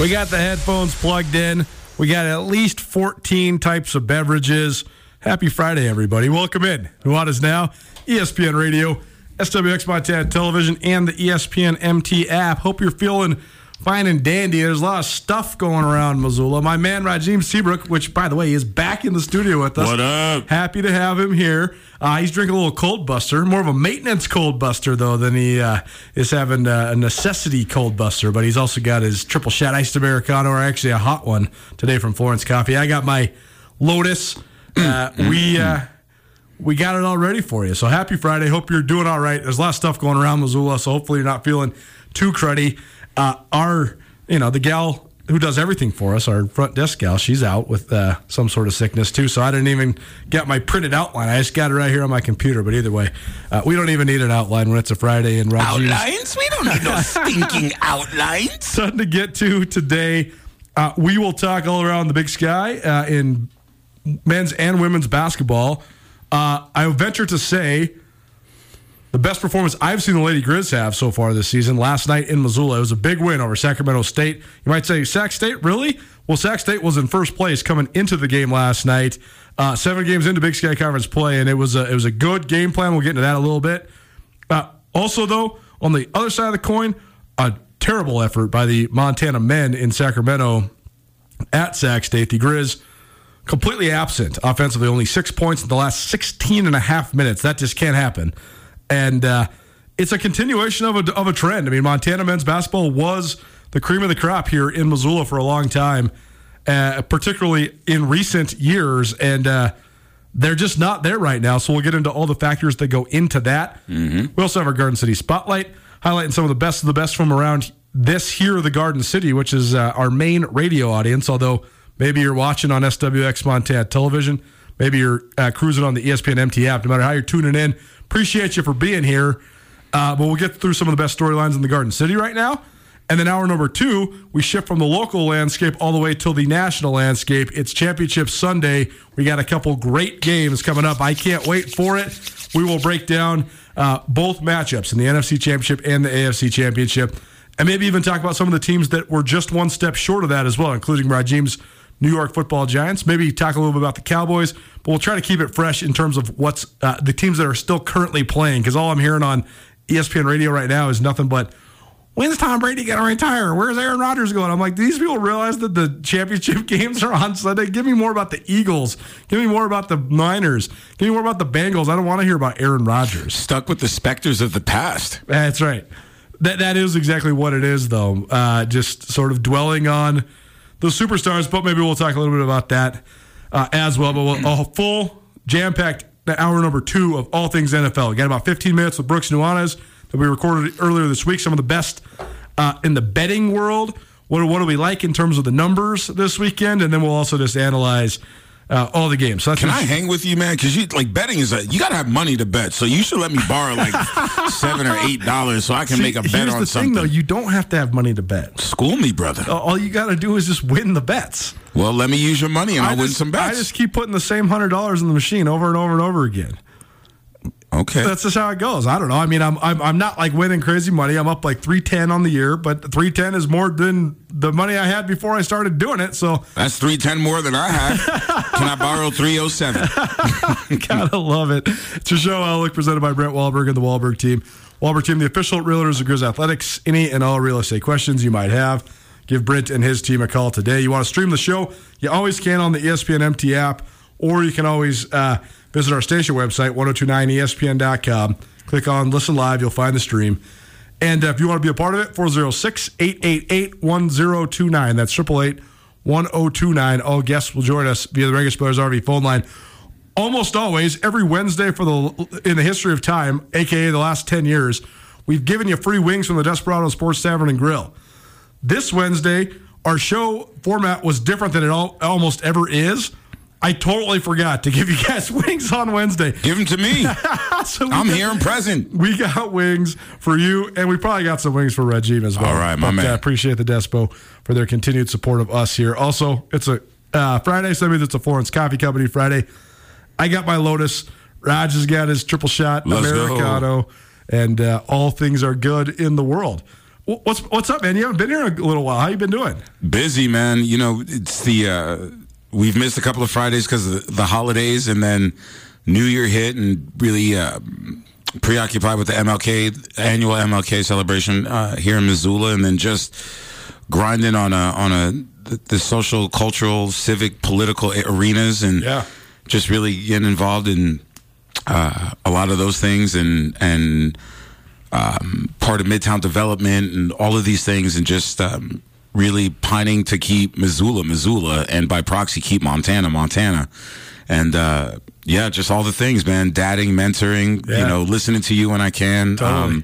We got the headphones plugged in. We got at least 14 types of beverages. Happy Friday, everybody. Welcome in. Nuanez Now, ESPN Radio, SWX Montana Television, and the ESPN MT app. Hope you're feeling fine and dandy. There's a lot of stuff going around Missoula. My man, Rajim Seabrook, which, by the way, is back in the studio with us. What up? Happy to have him here. Uh, he's drinking a little cold buster, more of a maintenance cold buster though than he uh, is having uh, a necessity cold buster. But he's also got his triple shot iced americano, or actually a hot one today from Florence Coffee. I got my Lotus. Uh, we uh, we got it all ready for you. So happy Friday. Hope you're doing all right. There's a lot of stuff going around Missoula, so hopefully you're not feeling too cruddy. Uh, our, you know, the gal who does everything for us, our front desk gal, she's out with uh, some sort of sickness too. So I didn't even get my printed outline. I just got it right here on my computer. But either way, uh, we don't even need an outline when it's a Friday. And Rajiv's Outlines? We don't need no stinking outlines. something to get to today. Uh, we will talk all around the big sky uh, in men's and women's basketball. Uh, I venture to say the best performance I've seen the Lady Grizz have so far this season. Last night in Missoula, it was a big win over Sacramento State. You might say, Sac State, really? Well, Sac State was in first place coming into the game last night. Uh, seven games into Big Sky Conference play, and it was a, it was a good game plan. We'll get into that a little bit. Uh, also, though, on the other side of the coin, a terrible effort by the Montana men in Sacramento at Sac State. The Grizz completely absent offensively, only six points in the last 16 and a half minutes. That just can't happen. And uh, it's a continuation of a, of a trend. I mean, Montana men's basketball was the cream of the crop here in Missoula for a long time, uh, particularly in recent years. And uh, they're just not there right now. So we'll get into all the factors that go into that. We also have our Garden City Spotlight, highlighting some of the best of the best from around this here, the Garden City, which is uh, our main radio audience. Although maybe you're watching on SWX Montana Television, maybe you're uh, cruising on the ESPN MT app. No matter how you're tuning in, appreciate you for being here. Uh, but we'll get through some of the best storylines in the Garden City right now. And then hour number two, we shift from the local landscape all the way till the national landscape. It's Championship Sunday. We got a couple great games coming up. I can't wait for it. We will break down uh, both matchups in the NFC Championship and the AFC Championship, and maybe even talk about some of the teams that were just one step short of that as well, including Rajim's New York Football Giants. Maybe talk a little bit about the Cowboys, but we'll try to keep it fresh in terms of what's uh, the teams that are still currently playing. Because all I'm hearing on ESPN Radio right now is nothing but when's Tom Brady going to retire? Where's Aaron Rodgers going? I'm like, do these people realize that the championship games are on Sunday? Give me more about the Eagles. Give me more about the Niners. Give me more about the Bengals. I don't want to hear about Aaron Rodgers. Stuck with the specters of the past. That's right. That that is exactly what it is, though. Uh, just sort of dwelling on the superstars, but maybe we'll talk a little bit about that uh, as well. But we'll, a full jam packed hour number two of all things NFL. Again, about 15 minutes with Brooks Nuanez that we recorded earlier this week. Some of the best uh, in the betting world. What, what do we like in terms of the numbers this weekend? And then we'll also just analyze uh, all the games. So that's Can I hang with you, man? Because you like betting is a you gotta have money to bet. So you should let me borrow like seven or eight dollars so I can See, make a bet here's on the something. thing, though. You don't have to have money to bet. School me, brother. All you got to do is just win the bets. Well, let me use your money and I'll win some bets. I just keep putting the same hundred dollars in the machine over and over and over again. Okay. That's just how it goes. I don't know. I mean, I'm, I'm I'm not like winning crazy money. I'm up like three ten on the year, but three ten is more than the money I had before I started doing it. So That's 310 more than I had. Can I borrow 307? gotta love it. It's your show, Outlook, presented by Brent Wahlberg and the Wahlberg team. Wahlberg team, the official realtors of Grizz Athletics. Any and all real estate questions you might have, give Brent and his team a call today. You want to stream the show? You always can on the ESPN MT app, or you can always uh, visit our station website, 1029ESPN.com. Click on Listen Live, you'll find the stream. And uh, if you want to be a part of it, 406 888 1029. That's 888 1029. All guests will join us via the Vegas Brothers RV phone line almost always every Wednesday for the in the history of time, aka the last ten years, we've given you free wings from the Desperado Sports Tavern and Grill. This Wednesday, our show format was different than it all, almost ever is. I totally forgot to give you guys wings on Wednesday. Give them to me. So I'm got- here and present. We got wings for you, and we probably got some wings for Reggie as well. All right, my But, man. uh, appreciate the Despo for their continued support of us here. Also, it's a uh, Friday, so that means it's a Florence Coffee Company Friday. I got my Lotus. Raj has got his triple shot Let's go. Americano, and uh, all things are good in the world. What's what's up, man? You haven't been here in a little while. How you been doing? Busy, man. You know, it's the uh, we've missed a couple of Fridays because of the, holidays, and then New Year hit, and really uh, preoccupied with the MLK annual MLK celebration uh, here in Missoula, and then just grinding on a on a the, the social, cultural, civic, political arenas, and Yeah. just really getting involved in uh, a lot of those things, and and um, part of Midtown development and all of these things, and just um, really pining to keep Missoula, Missoula, and by proxy keep Montana, Montana, and uh, yeah, just all the things, man. Dadding, mentoring, Yeah. you know, listening to you when I can. Totally.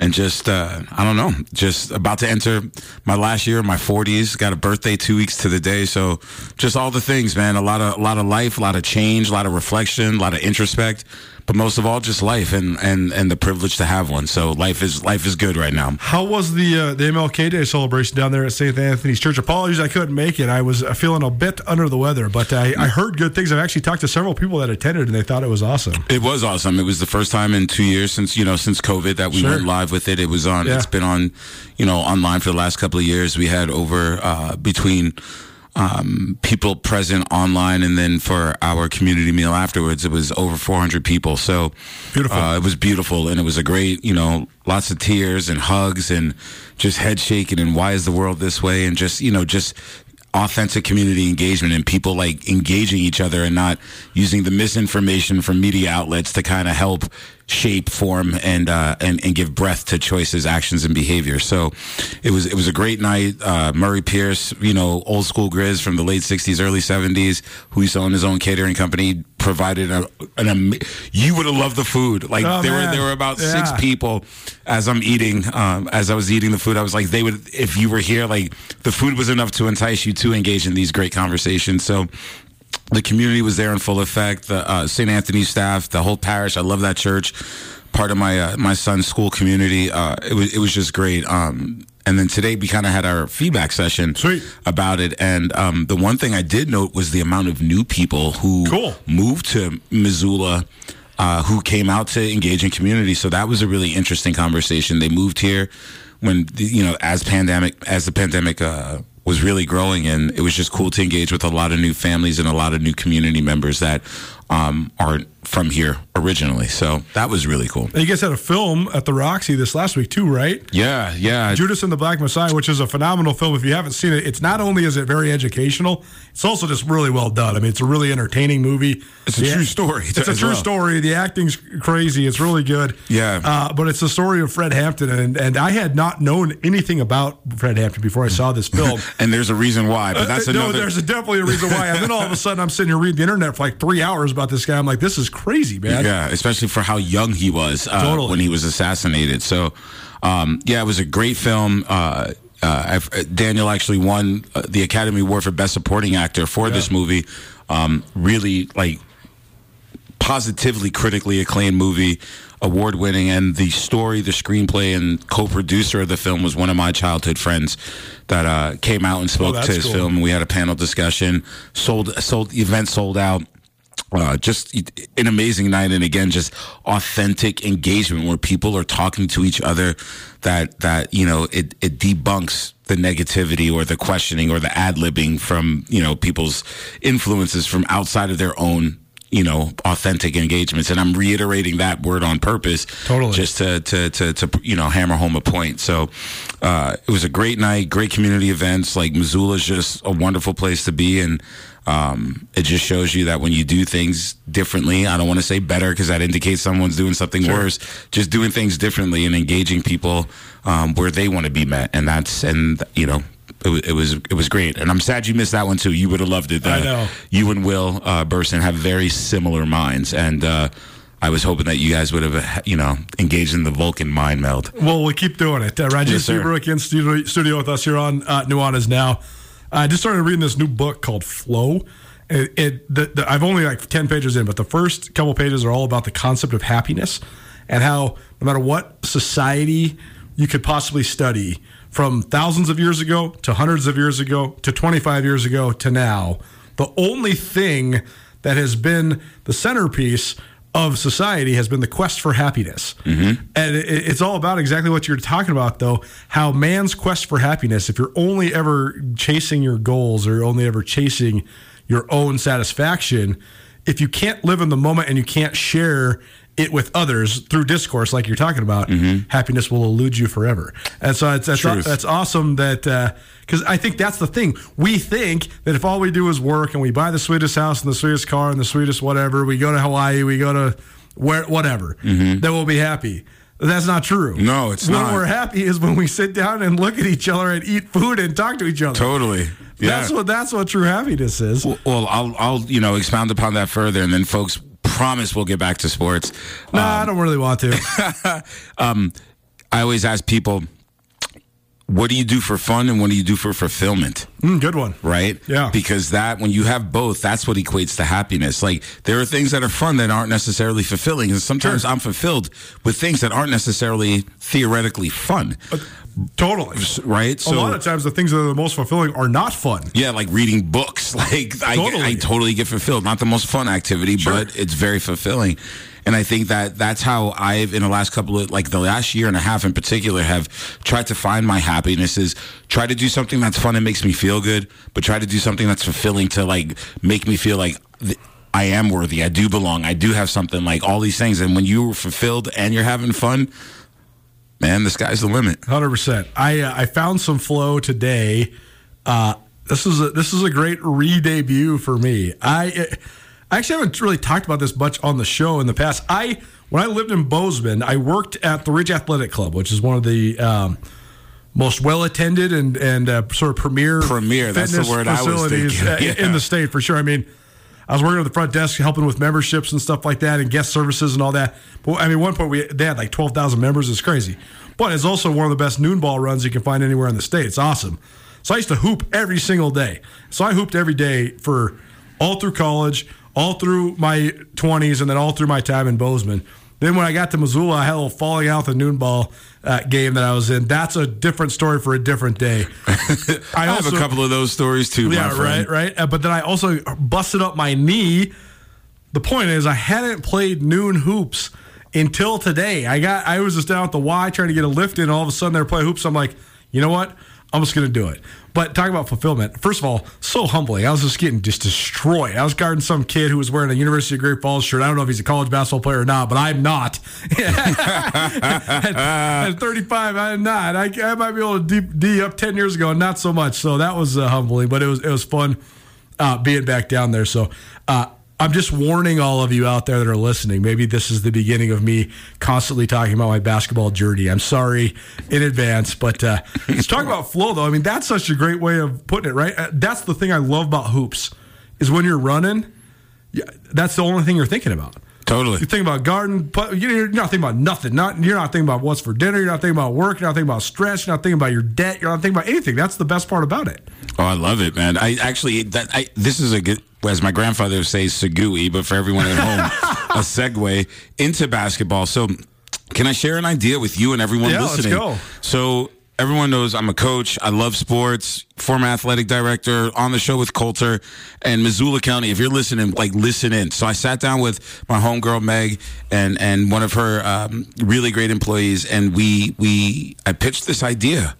and just uh, I don't know, just about to enter my last year, my 40s. Got a birthday two weeks to the day, so just all the things, man. A lot of a lot of life, a lot of change, a lot of reflection, a lot of introspect, but most of all, just life and and and the privilege to have one. So life is life is good right now. How was the uh, the MLK Day celebration down there at St. Anthony's Church? Apologies, I couldn't make it. I was uh, feeling a bit under the weather, but I, I heard good things. I've actually talked to several people that attended, and they thought it was awesome. It was awesome. It was the first time in two years since you know since COVID that we Sure. went live with it. It was on. Yeah. It's been on, you know, online for the last couple of years. We had over uh, between um, people present online, and then for our community meal afterwards, it was over 400 people. So Beautiful. Uh, it was beautiful, and it was a great, you know, lots of tears and hugs and just head shaking and why is the world this way, and just you know just authentic community engagement and people like engaging each other and not using the misinformation from media outlets to kind of help shape form and uh and, and give breath to choices actions and behavior. So it was it was a great night. Uh murray pierce you know old school grizz from the late 60s early 70s who used to own his own catering company provided a, an am- you would have loved the food like Oh, there were there were about six people as I'm eating, um, as I was eating the food, I was like, they would, if you were here, like the food was enough to entice you to engage in these great conversations. So the community was there in full effect. The uh, St. Anthony staff, the whole parish. I love that church. Part of my uh, my son's school community. Uh, it was it was just great. Um, and then today we kind of had our feedback session Sweet. about it. And um, the one thing I did note was the amount of new people who Cool. moved to Missoula. Uh, who came out to engage in community? So that was a really interesting conversation. They moved here when you know as pandemic as the pandemic uh, was really growing, and it was just cool to engage with a lot of new families and a lot of new community members that um, aren't from here originally. So that was really cool. And you guys had a film at the Roxy this last week too, right? Yeah, yeah. Judas and the Black Messiah, which is a phenomenal film. If you haven't seen it, it's not only is it very educational, it's also just really well done. I mean, it's a really entertaining movie. It's a true story It's a true well. story. The acting's crazy. It's really good. Yeah. Uh, but it's the story of Fred Hampton, and and I had not known anything about Fred Hampton before I saw this film. and there's a reason why, but that's Uh, another. No, there's definitely a reason why. And then all of a sudden, I'm sitting here reading the internet for like three hours about this guy. I'm like, this is crazy, man. Yeah, especially for how young he was uh, Totally. when he was assassinated. So, um, yeah, it was a great film. Uh, uh, uh, Daniel actually won uh, the Academy Award for Best Supporting Actor for this movie. Um, really, like, positively critically acclaimed movie, award winning, and the story, the screenplay, and co producer of the film was one of my childhood friends that uh, came out and spoke Oh, to his cool. film. We had a panel discussion. Sold, sold, the event sold out uh, just an amazing night, and again, just authentic engagement where people are talking to each other. That that you know it it debunks the negativity or the questioning or the ad libbing from you know people's influences from outside of their own you know authentic engagements and i'm reiterating that word on purpose Totally. just to to to, to you know hammer home a point so uh, it was a great night great community events like missoula is just a wonderful place to be and um, it just shows you that when you do things differently i don't want to say better because that indicates someone's doing something worse just doing things differently and engaging people um, where they want to be met and that's and you know it, wa- it was it was great, and I'm sad you missed that one too. You would have loved it. I know. You and Will uh, Burson have very similar minds, and uh, I was hoping that you guys would have, uh, you know, engaged in the Vulcan mind meld. Well, we'll keep doing it. Uh, Rajesh Yes. Seabrook in studio, studio with us here on uh, Nuanez Now. I just started reading this new book called Flow. It, it the, the, I've only like 10 pages in, but the first couple pages are all about the concept of happiness and how no matter what society you could possibly study from thousands of years ago to hundreds of years ago to 25 years ago to now, the only thing that has been the centerpiece of society has been the quest for happiness. Mm-hmm. And it, it's all about exactly what you're talking about, though how man's quest for happiness, if you're only ever chasing your goals or you're only ever chasing your own satisfaction, if you can't live in the moment and you can't share it with others through discourse, like you're talking about, mm-hmm. happiness will elude you forever. And so it's, that's, that's awesome that uh, because I think that's the thing. We think that if all we do is work and we buy the sweetest house and the sweetest car and the sweetest whatever, we go to Hawaii, we go to where whatever, then we'll be happy. That's not true. Mm-hmm. No, it's when not. we're happy is when we sit down and look at each other and eat food and talk to each other. Totally. Yeah. That's what that's what true happiness is. Well, well, I'll I'll you know expound upon that further, and then folks promise we'll get back to sports. Nah, I don't really want to. I always ask people, what do you do for fun, and what do you do for fulfillment? Mm, good one. right? Yeah. Because that, when you have both, that's what equates to happiness. Like, there are things that are fun that aren't necessarily fulfilling. And sometimes Sure. I'm fulfilled with things that aren't necessarily theoretically fun, Totally. right? So, a lot of times, the things that are the most fulfilling are not fun. yeah, like reading books. Like, Totally. I totally get fulfilled. Not the most fun activity, but it's very fulfilling. And I think that that's how I've, in the last couple of, like the last year and a half in particular, have tried to find my happiness is try to do something that's fun and makes me feel good, but try to do something that's fulfilling to like make me feel like th- I am worthy. I do belong. I do have something like all these things. And when you're fulfilled and you're having fun, man, the sky's the limit. Hundred percent. I uh, I found some flow today. Uh, this is a, this is a great re-debut for me. I I actually haven't really talked about this much on the show in the past. I when I lived in Bozeman, I worked at the Ridge Athletic Club, which is one of the um, most well attended and and uh, sort of premier Premier, that's the word I was facilities thinking. uh, in the state for sure. I mean. I was working at the front desk, helping with memberships and stuff like that, and guest services and all that. But I mean, one point we they had like twelve thousand members. It's crazy, but it's also one of the best noon ball runs you can find anywhere in the state. It's awesome. So I used to hoop every single day. So I hooped every day for all through college, all through my twenties, and then all through my time in Bozeman. Then when I got to Missoula, I had a little falling out the noon ball uh, game that I was in. That's a different story for a different day. I, have a couple of those stories too, Yeah, right, right. Uh, but then I also busted up my knee. The point is, I hadn't played noon hoops until today. I got, I was just down at the Y trying to get a lift in. And all of a sudden, they're playing hoops. I'm like, you know what? I'm just going to do it. But talking about fulfillment, first of all, so humbling. I was just getting just destroyed. I was guarding some kid who was wearing a University of Great Falls shirt. I don't know if he's a college basketball player or not, but I'm not. at, at 35, I'm not. I, I might be able to D, D up 10 years ago, and not so much. So that was uh, humbling, but it was it was fun uh, being back down there. So uh, I'm just warning all of you out there that are listening. Maybe this is the beginning of me constantly talking about my basketball journey. I'm sorry in advance, but uh, let's talk about flow, though. I mean, that's such a great way of putting it, right? Uh, that's the thing I love about hoops is when you're running. That's the only thing you're thinking about. Totally. You think about garden, you're not thinking about nothing. Not you're not thinking about what's for dinner. You're not thinking about work. You're not thinking about stress. You're not thinking about your debt. You're not thinking about anything. That's the best part about it. Oh, I love it, man. I actually that I this is a good as my grandfather would say sagui, but for everyone at home, a segue into basketball. So can I share an idea with you and everyone Yeah, let's listening? go. So everyone knows I'm a coach. I love sports, former athletic director on the show with Colter and Missoula County. If you're listening, like listen in. So I sat down with my homegirl Meg and and one of her um, really great employees, and we we I pitched this idea.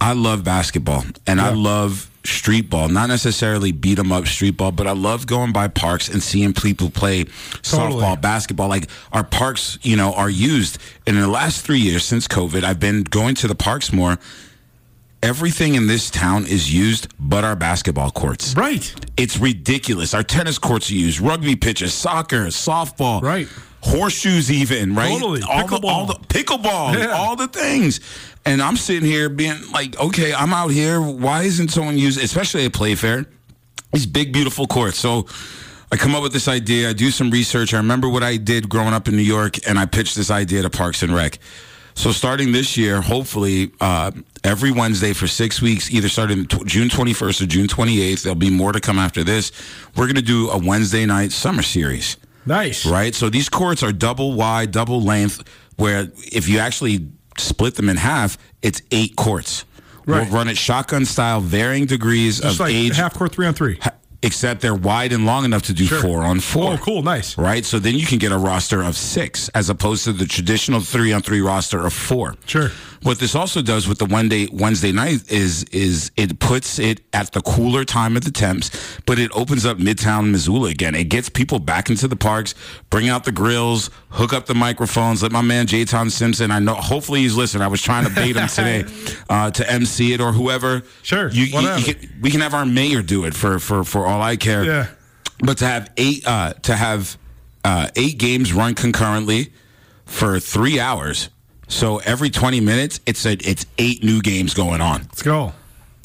I love basketball and I love street ball, not necessarily beat 'em up street ball, but I love going by parks and seeing people play Totally. softball, basketball. Like our parks, you know, are used. And in the last three years since COVID, I've been going to the parks more. Everything in this town is used but our basketball courts. Right. It's ridiculous. Our tennis courts are used, rugby pitches, soccer, softball, Right. Horseshoes, even right. Totally. all the, all the pickleball, Yeah. all the things. And I'm sitting here being like, okay, I'm out here. Why isn't someone using, especially at Playfair, these big, beautiful courts? So I come up with this idea. I do some research. I remember what I did growing up in New York, and I pitched this idea to Parks and Rec. So starting this year, hopefully, uh, every Wednesday for six weeks, either starting t- June 21st or June 28th, there'll be more to come after this. We're going to do a Wednesday night summer series Nice. right? So these courts are double wide, double length, where if you actually split them in half, it's eight courts. Right. We'll run it shotgun style, varying degrees Just of like age, half court three on three. ha- except they're wide and long enough to do Sure. four on four. Oh, cool. Nice. Right, so then you can get a roster of six as opposed to the traditional three on three roster of four. Sure. What this also does with the Wednesday Wednesday night is is it puts it at the cooler time of the temps, but it opens up Midtown Missoula again. It gets people back into the parks, bring out the grills, hook up the microphones. Let my man Jayton Simpson. I know. Hopefully he's listening. I was trying to bait him today uh, to MC it or whoever. Sure, You, you, you can, we can have our mayor do it for for for all I care. Yeah. But to have eight uh, to have uh, eight games run concurrently for three hours. So every twenty minutes, it's a, it's eight new games going on. Let's go.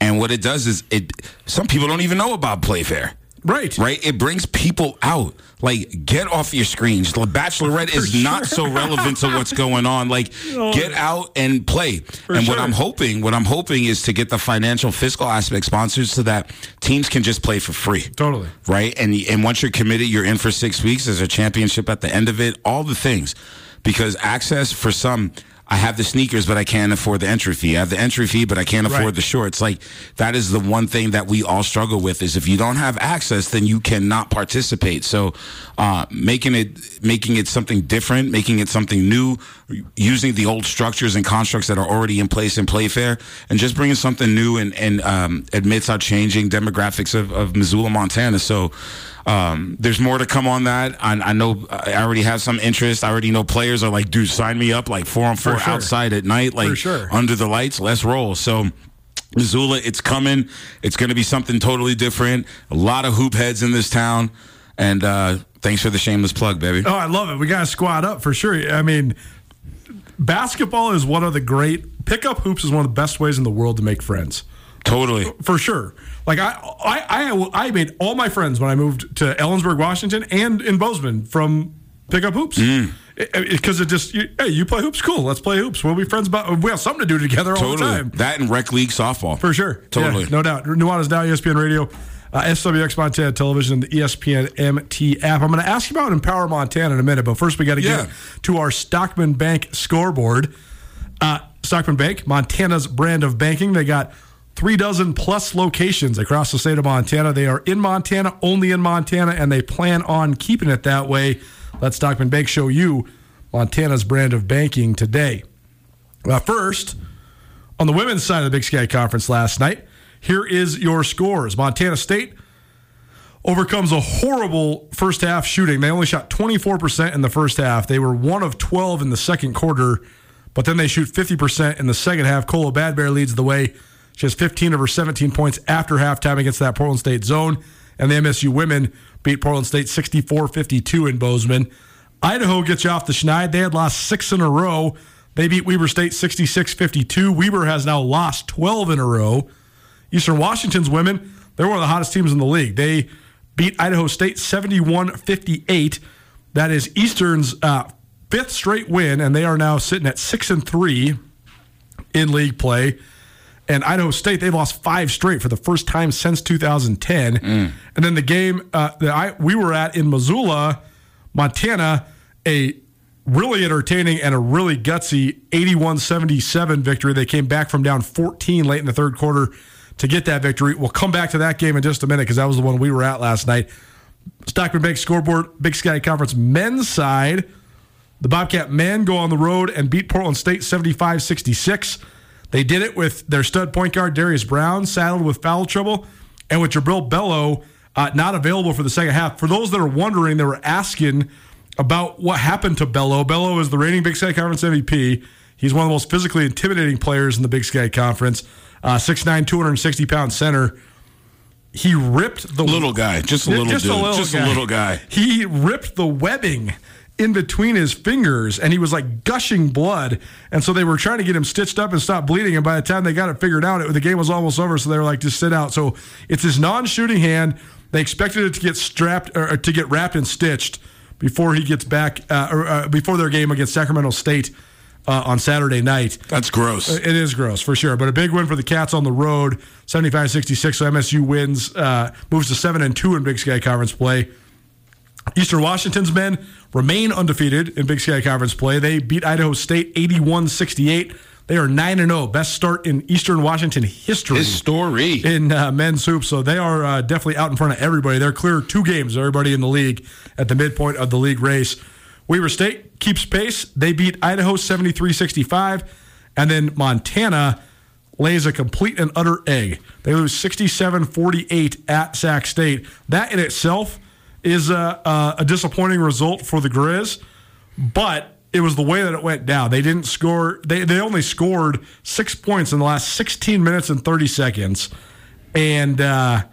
And what it does is it. Some people don't even know about Playfair. Right. Right, it brings people out. Like, get off your screens. The Bachelorette is not so relevant to what's going on. Like, get out and play. and what. I'm hoping, what I'm hoping is to get the financial, fiscal aspect sponsors so that teams can just play for free Totally. right? And and once you're committed, you're in for six weeks. There's a championship at the end of it. All the things, because access for some. I have the sneakers, but I can't afford the entry fee. I have the entry fee, but I can't afford Right. the shorts. Like that is the one thing that we all struggle with is if you don't have access, then you cannot participate. So, uh, making it making it something different, making it something new, using the old structures and constructs that are already in place in Playfair, and just bringing something new and and um, admits our changing demographics of, of Missoula, Montana. So. Um, there's more to come on that. I, I know I already have some interest. I already know players are like, dude, sign me up like four on four For sure. outside at night, like sure. under the lights. Let's roll. So. Missoula, it's coming. It's going to be something totally different. A lot of hoop heads in this town. And uh, thanks for the shameless plug, baby. Oh, I love it. We got to squad up for sure. I mean, basketball is one of the great pickup hoops is one of the best ways in the world to make friends. Totally. For sure. Like I, I, I, I made all my friends when I moved to Ellensburg, Washington, and in Bozeman from pickup hoops. Mm. Because it, just, you, hey, you play hoops, cool. Let's play hoops. We'll be friends. About we have something to do together all the Totally. time. That and rec league softball. For sure. Totally. Yeah, no doubt. Nuanez Now, ESPN Radio, uh, SWX Montana Television, and the ESPN MT app. I'm going to ask you about Empower Montana in a minute, but first we got to Yeah. get to our Stockman Bank scoreboard. Uh, Stockman Bank, Montana's brand of banking. They got three dozen plus locations across the state of Montana. They are in Montana, only in Montana, and they plan on keeping it that way. Let Stockman Bank show you Montana's brand of banking today. Uh, first, on the women's side of the Big Sky Conference last night, here is your scores. Montana State overcomes a horrible first half shooting. They only shot 24% in the first half. They were one of 12 in the second quarter, but then they shoot 50% in the second half. Kola Bad Bear leads the way. She has 15 of her 17 points after halftime against that Portland State zone. And the MSU women beat Portland State 64 52 in Bozeman. Idaho gets you off the schneid. They had lost six in a row. They beat Weber State 66 52. Weber has now lost 12 in a row. Eastern Washington's women, they're one of the hottest teams in the league. They beat Idaho State 71 58. That is Eastern's uh, fifth straight win, and they are now sitting at 6 and 3 in league play. And Idaho State, they've lost five straight for the first time since 2010. And then the game uh, that I, we were at in Missoula, Montana, a really entertaining and a really gutsy 81-77 victory. They came back from down 14 late in the third quarter to get that victory. We'll come back to that game in just a minute because that was the one we were at last night. Stockman Bank scoreboard, Big Sky Conference men's side. The Bobcat men go on the road and beat Portland State 75 66. They did it with their stud point guard, Darius Brown, saddled with foul trouble, and with Jubrile Belo uh, not available for the second half. For those that are wondering, they were asking about what happened to Belo. Belo is the reigning Big Sky Conference MVP. He's one of the most physically intimidating players in the Big Sky Conference. Uh, 6'9, 260 pound center. He ripped the little guy, just a little just dude, a little just guy. a little guy. He ripped the webbing in between his fingers and he was like gushing blood. And so they were trying to get him stitched up and stop bleeding. And by the time they got it figured out, it, the game was almost over. So they were like, just sit out. So it's his non shooting hand. They expected it to get strapped or to get wrapped and stitched before he gets back, uh, or uh, before their game against Sacramento State. Uh, on Saturday night. That's gross. It is gross for sure, but a big win for the Cats on the road, 75-66. So MSU wins, uh, moves to seven and two in Big Sky Conference play. Eastern Washington's men remain undefeated in Big Sky Conference play. They beat Idaho State 81-68. They are 9 and 0, best start in Eastern Washington history. His story. in uh, men's hoops, so they are uh, definitely out in front of everybody. They're clear two games, everybody in the league at the midpoint of the league race. Weber State keeps pace. They beat Idaho 73-65, and then Montana lays a complete and utter egg. They lose 67-48 at Sac State. That in itself is a, a, a disappointing result for the Grizz, but it was the way that it went down. They didn't score. They they only scored six points in the last 16 minutes and 30 seconds, and uh,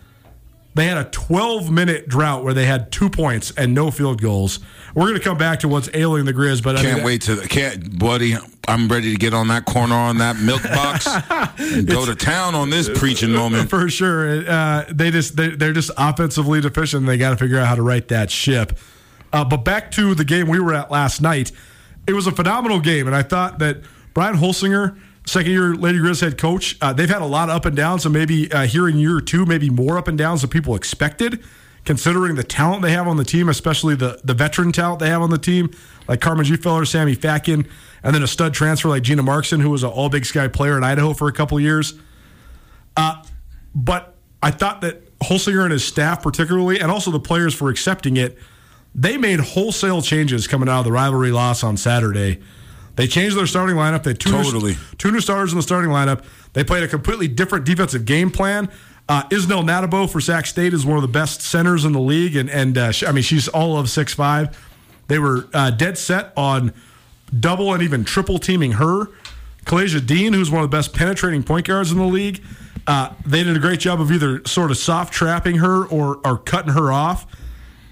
they had a 12 minute drought where they had two points and no field goals. We're going to come back to what's ailing the Grizz, but I Can't mean, wait to can't buddy. I'm ready to get on that corner on that milk box and go to town on this preaching moment. for sure. Uh, they just they, they're just offensively deficient. And they got to figure out how to right that ship. Uh, but back to the game we were at last night. It was a phenomenal game, and I thought that Brian Holsinger, second year Lady Grizz head coach, uh, they've had a lot of up and downs. So maybe uh, here in year two, maybe more up and downs than people expected. Considering the talent they have on the team, especially the the veteran talent they have on the team, like Carmen Gfeller, Sammy Fatkin, and then a stud transfer like Gina Marxen, who was an All Big Sky player in Idaho for a couple years. But I thought that Holsinger and his staff, particularly, and also the players for accepting it, they made wholesale changes coming out of the rivalry loss on Saturday. They changed their starting lineup. They two Totally. new, two new starters in the starting lineup. They played a completely different defensive game plan. Uh, Isnelle Natabou for Sac State is one of the best centers in the league, and and uh, she, I mean she's all of six five. They were uh, dead set on double and even triple teaming her. Kahlaijah Dean, who's one of the best penetrating point guards in the league, uh, they did a great job of either sort of soft trapping her or or cutting her off,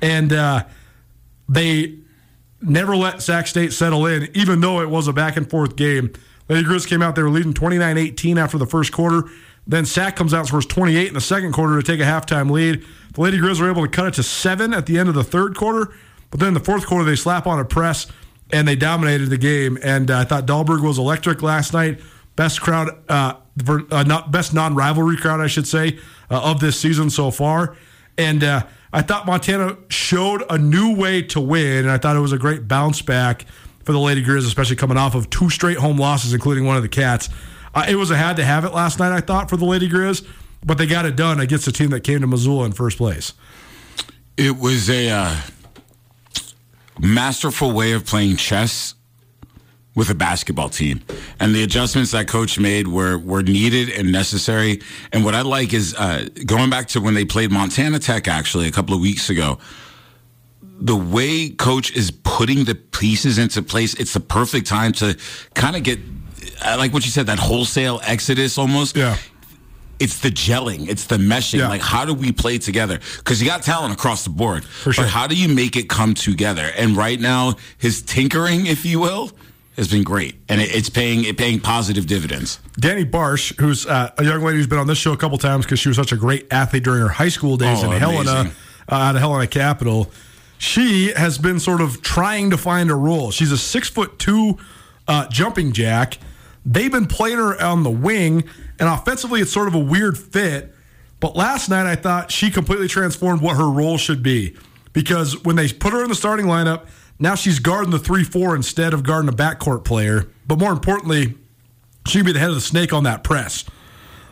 and uh, they never let Sac State settle in, even though it was a back and forth game. Lady Grizz came out, they were leading 29 18 after the first quarter. Then Sac comes out scores 28 in the second quarter to take a halftime lead. The Lady Grizz were able to cut it to seven at the end of the third quarter, but then in the fourth quarter, they slap on a press and they dominated the game. And uh, I thought Dahlberg was electric last night. Best crowd, uh, uh, not best non rivalry crowd, I should say, uh, of this season so far. And uh, I thought Montana showed a new way to win, and I thought it was a great bounce back for the Lady Grizz, especially coming off of two straight home losses, including one of the Cats. Uh, it was a had to have it last night, I thought, for the Lady Grizz, but they got it done against a team that came to Missoula in first place. It was a uh, masterful way of playing chess with a basketball team. And the adjustments that coach made were were needed and necessary. And what I like is uh, going back to when they played Montana Tech actually a couple of weeks ago. The way coach is putting the pieces into place, it's the perfect time to kind of get I like what you said that wholesale exodus almost Yeah. it's the gelling, it's the meshing. Yeah. Like, how do we play together? Because you got talent across the board. For sure. But how do you make it come together? And right now, his tinkering, if you will, has been great, and it, it's paying it paying positive dividends. Dani Bartsch, who's uh, a young lady who's been on this show a couple times because she was such a great athlete during her high school days Oh, in Helena, amazing. uh, out of Helena Capital. She has been sort of trying to find a role. She's a six foot two uh, jumping jack. They've been playing her on the wing, and offensively, it's sort of a weird fit. But last night, I thought she completely transformed what her role should be because when they put her in the starting lineup, Now she's guarding the 3 4 instead of guarding a backcourt player. But more importantly, she can be the head of the snake on that press.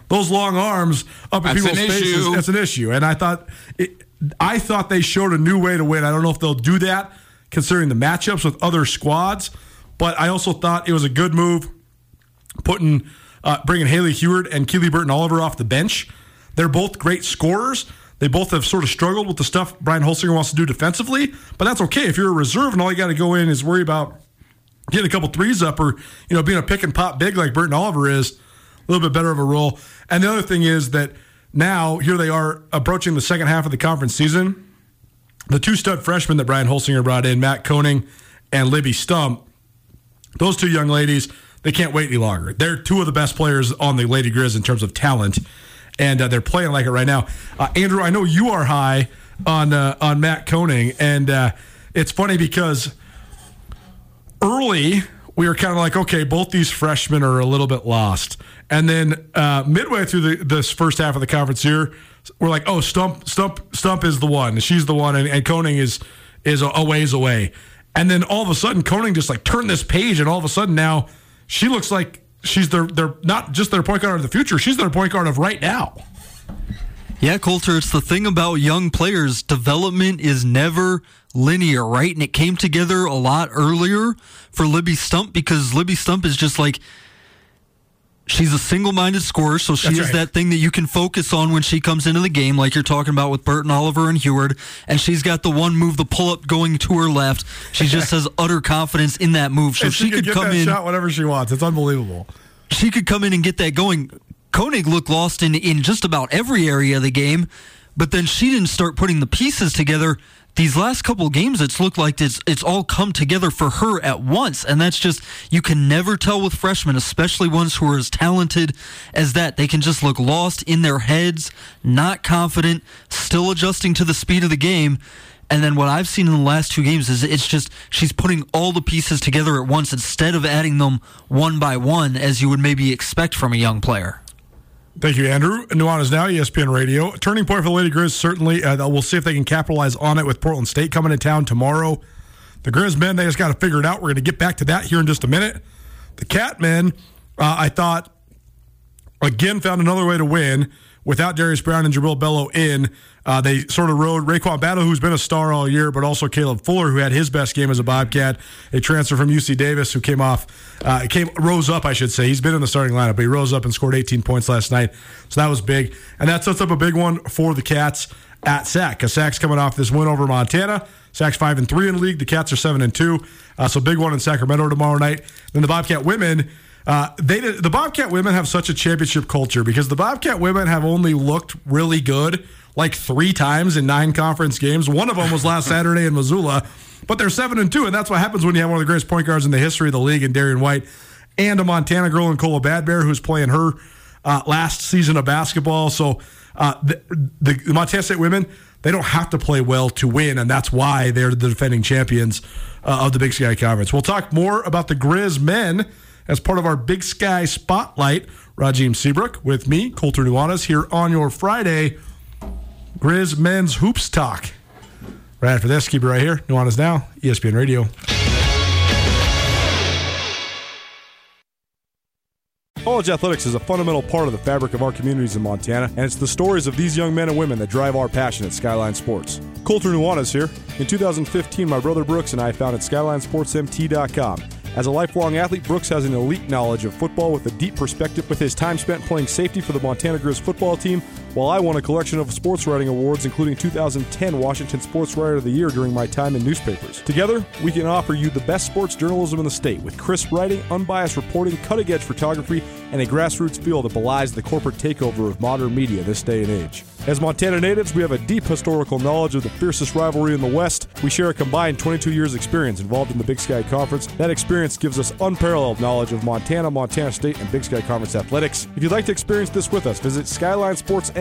Those long arms up in That's people's faces, issue. that's an issue. And I thought, it, I thought they showed a new way to win. I don't know if they'll do that considering the matchups with other squads, but I also thought it was a good move putting uh, bringing Haley Heward and Keely Burton Oliver off the bench. They're both great scorers. They both have sort of struggled with the stuff Brian Holsinger wants to do defensively, but that's okay if you're a reserve and all you got to go in is worry about getting a couple threes up or you know being a pick and pop big like Burton Oliver is. A little bit better of a role. And the other thing is that now here they are approaching the second half of the conference season. The two stud freshmen that Brian Holsinger brought in, Mack Konig and Libby Stump, those two young ladies, they can't wait any longer. They're two of the best players on the Lady Grizz in terms of talent, and uh, they're playing like it right now. Uh, Andrew, I know you are high on uh, on Mack Konig, and uh, it's funny because early we were kind of like, okay, both these freshmen are a little bit lost, and then uh, midway through the, this first half of the conference here, we're like, oh, Stump, Stump, Stump is the one. She's the one, and, and is is a, a ways away. And then all of a sudden, Konig just like turned this page, and all of a sudden now she looks like she's their their not just their point guard of the future. She's their point guard of right now. Yeah, Colter, it's the thing about young players. Development is never linear, right? And it came together a lot earlier for Libby Stump because Libby Stump is just like she's a single-minded scorer, so she That's is right. that thing that you can focus on when she comes into the game, like you're talking about with Burton Oliver and Heward. And she's got the one move, the pull-up going to her left. She just has utter confidence in that move, so And she, could get come in shot whatever she wants. It's unbelievable. she could come in and get that going. Konig looked lost in, in just about every area of the game, but then she didn't start putting the pieces together. These last couple games, it's looked like it's it's all come together for her at once, and that's just you can never tell with freshmen, especially ones who are as talented as that. They can just look lost in their heads, not confident, still adjusting to the speed of the game. And then what I've seen in the last two games is it's just she's putting all the pieces together at once instead of adding them one by one as you would maybe expect from a young player. Thank you, Andrew. Nuanez now, ESPN Radio. Turning point for the Lady Grizz, certainly. Uh, we'll see if they can capitalize on it with Portland State coming to town tomorrow. The Grizz men, they just got to figure it out. We're going to get back to that here in just a minute. The Cat men, uh, I thought, again, found another way to win without Darius Brown and Jubrile Belo in. Uh, they sort of rode RaeQuan Battle, who's been a star all year, but also Caleb Fuller, who had his best game as a Bobcat, a transfer from UC Davis, who came off, uh, came rose up, I should say. He's been in the starting lineup, but he rose up and scored 18 points last night, so that was big, and that sets up a big one for the Cats at Sac. Because Sac's coming off this win over Montana. Sac's five and three in the league. The Cats are seven and two, uh, so big one in Sacramento tomorrow night. Then the Bobcat women. Uh, they the Bobcat women have such a championship culture because the Bobcat women have only looked really good like three times in nine conference games. One of them was last Saturday in Missoula, but they're seven and two, and that's what happens when you have one of the greatest point guards in the history of the league in Darian White and a Montana girl in Kola Bad Bear who's playing her uh, last season of basketball. So uh, the, the, the Montana State women they don't have to play well to win, and that's why they're the defending champions uh, of the Big Sky Conference. We'll talk more about the Grizz men as part of our Big Sky Spotlight. Rajim Seabrook with me, Colter Nuanez, here on your Friday Grizz Men's Hoops Talk. Right after this, keep it right here. Nuanez Now, ESPN Radio. College athletics is a fundamental part of the fabric of our communities in Montana, and it's the stories of these young men and women that drive our passion at Skyline Sports. Colter Nuanez here. In 2015, my brother Brooks and I founded SkylineSportsMT.com. As a lifelong athlete, Brooks has an elite knowledge of football with a deep perspective. With his time spent playing safety for the Montana Grizz football team, while I won a collection of sports writing awards, including 2010 Washington Sports Writer of the Year during my time in newspapers. Together, we can offer you the best sports journalism in the state with crisp writing, unbiased reporting, cutting edge photography, and a grassroots feel that belies the corporate takeover of modern media this day and age. As Montana natives, we have a deep historical knowledge of the fiercest rivalry in the West. We share a combined 22 years experience involved in the Big Sky Conference. That experience gives us unparalleled knowledge of Montana, Montana State, and Big Sky Conference athletics. If you'd like to experience this with us, visit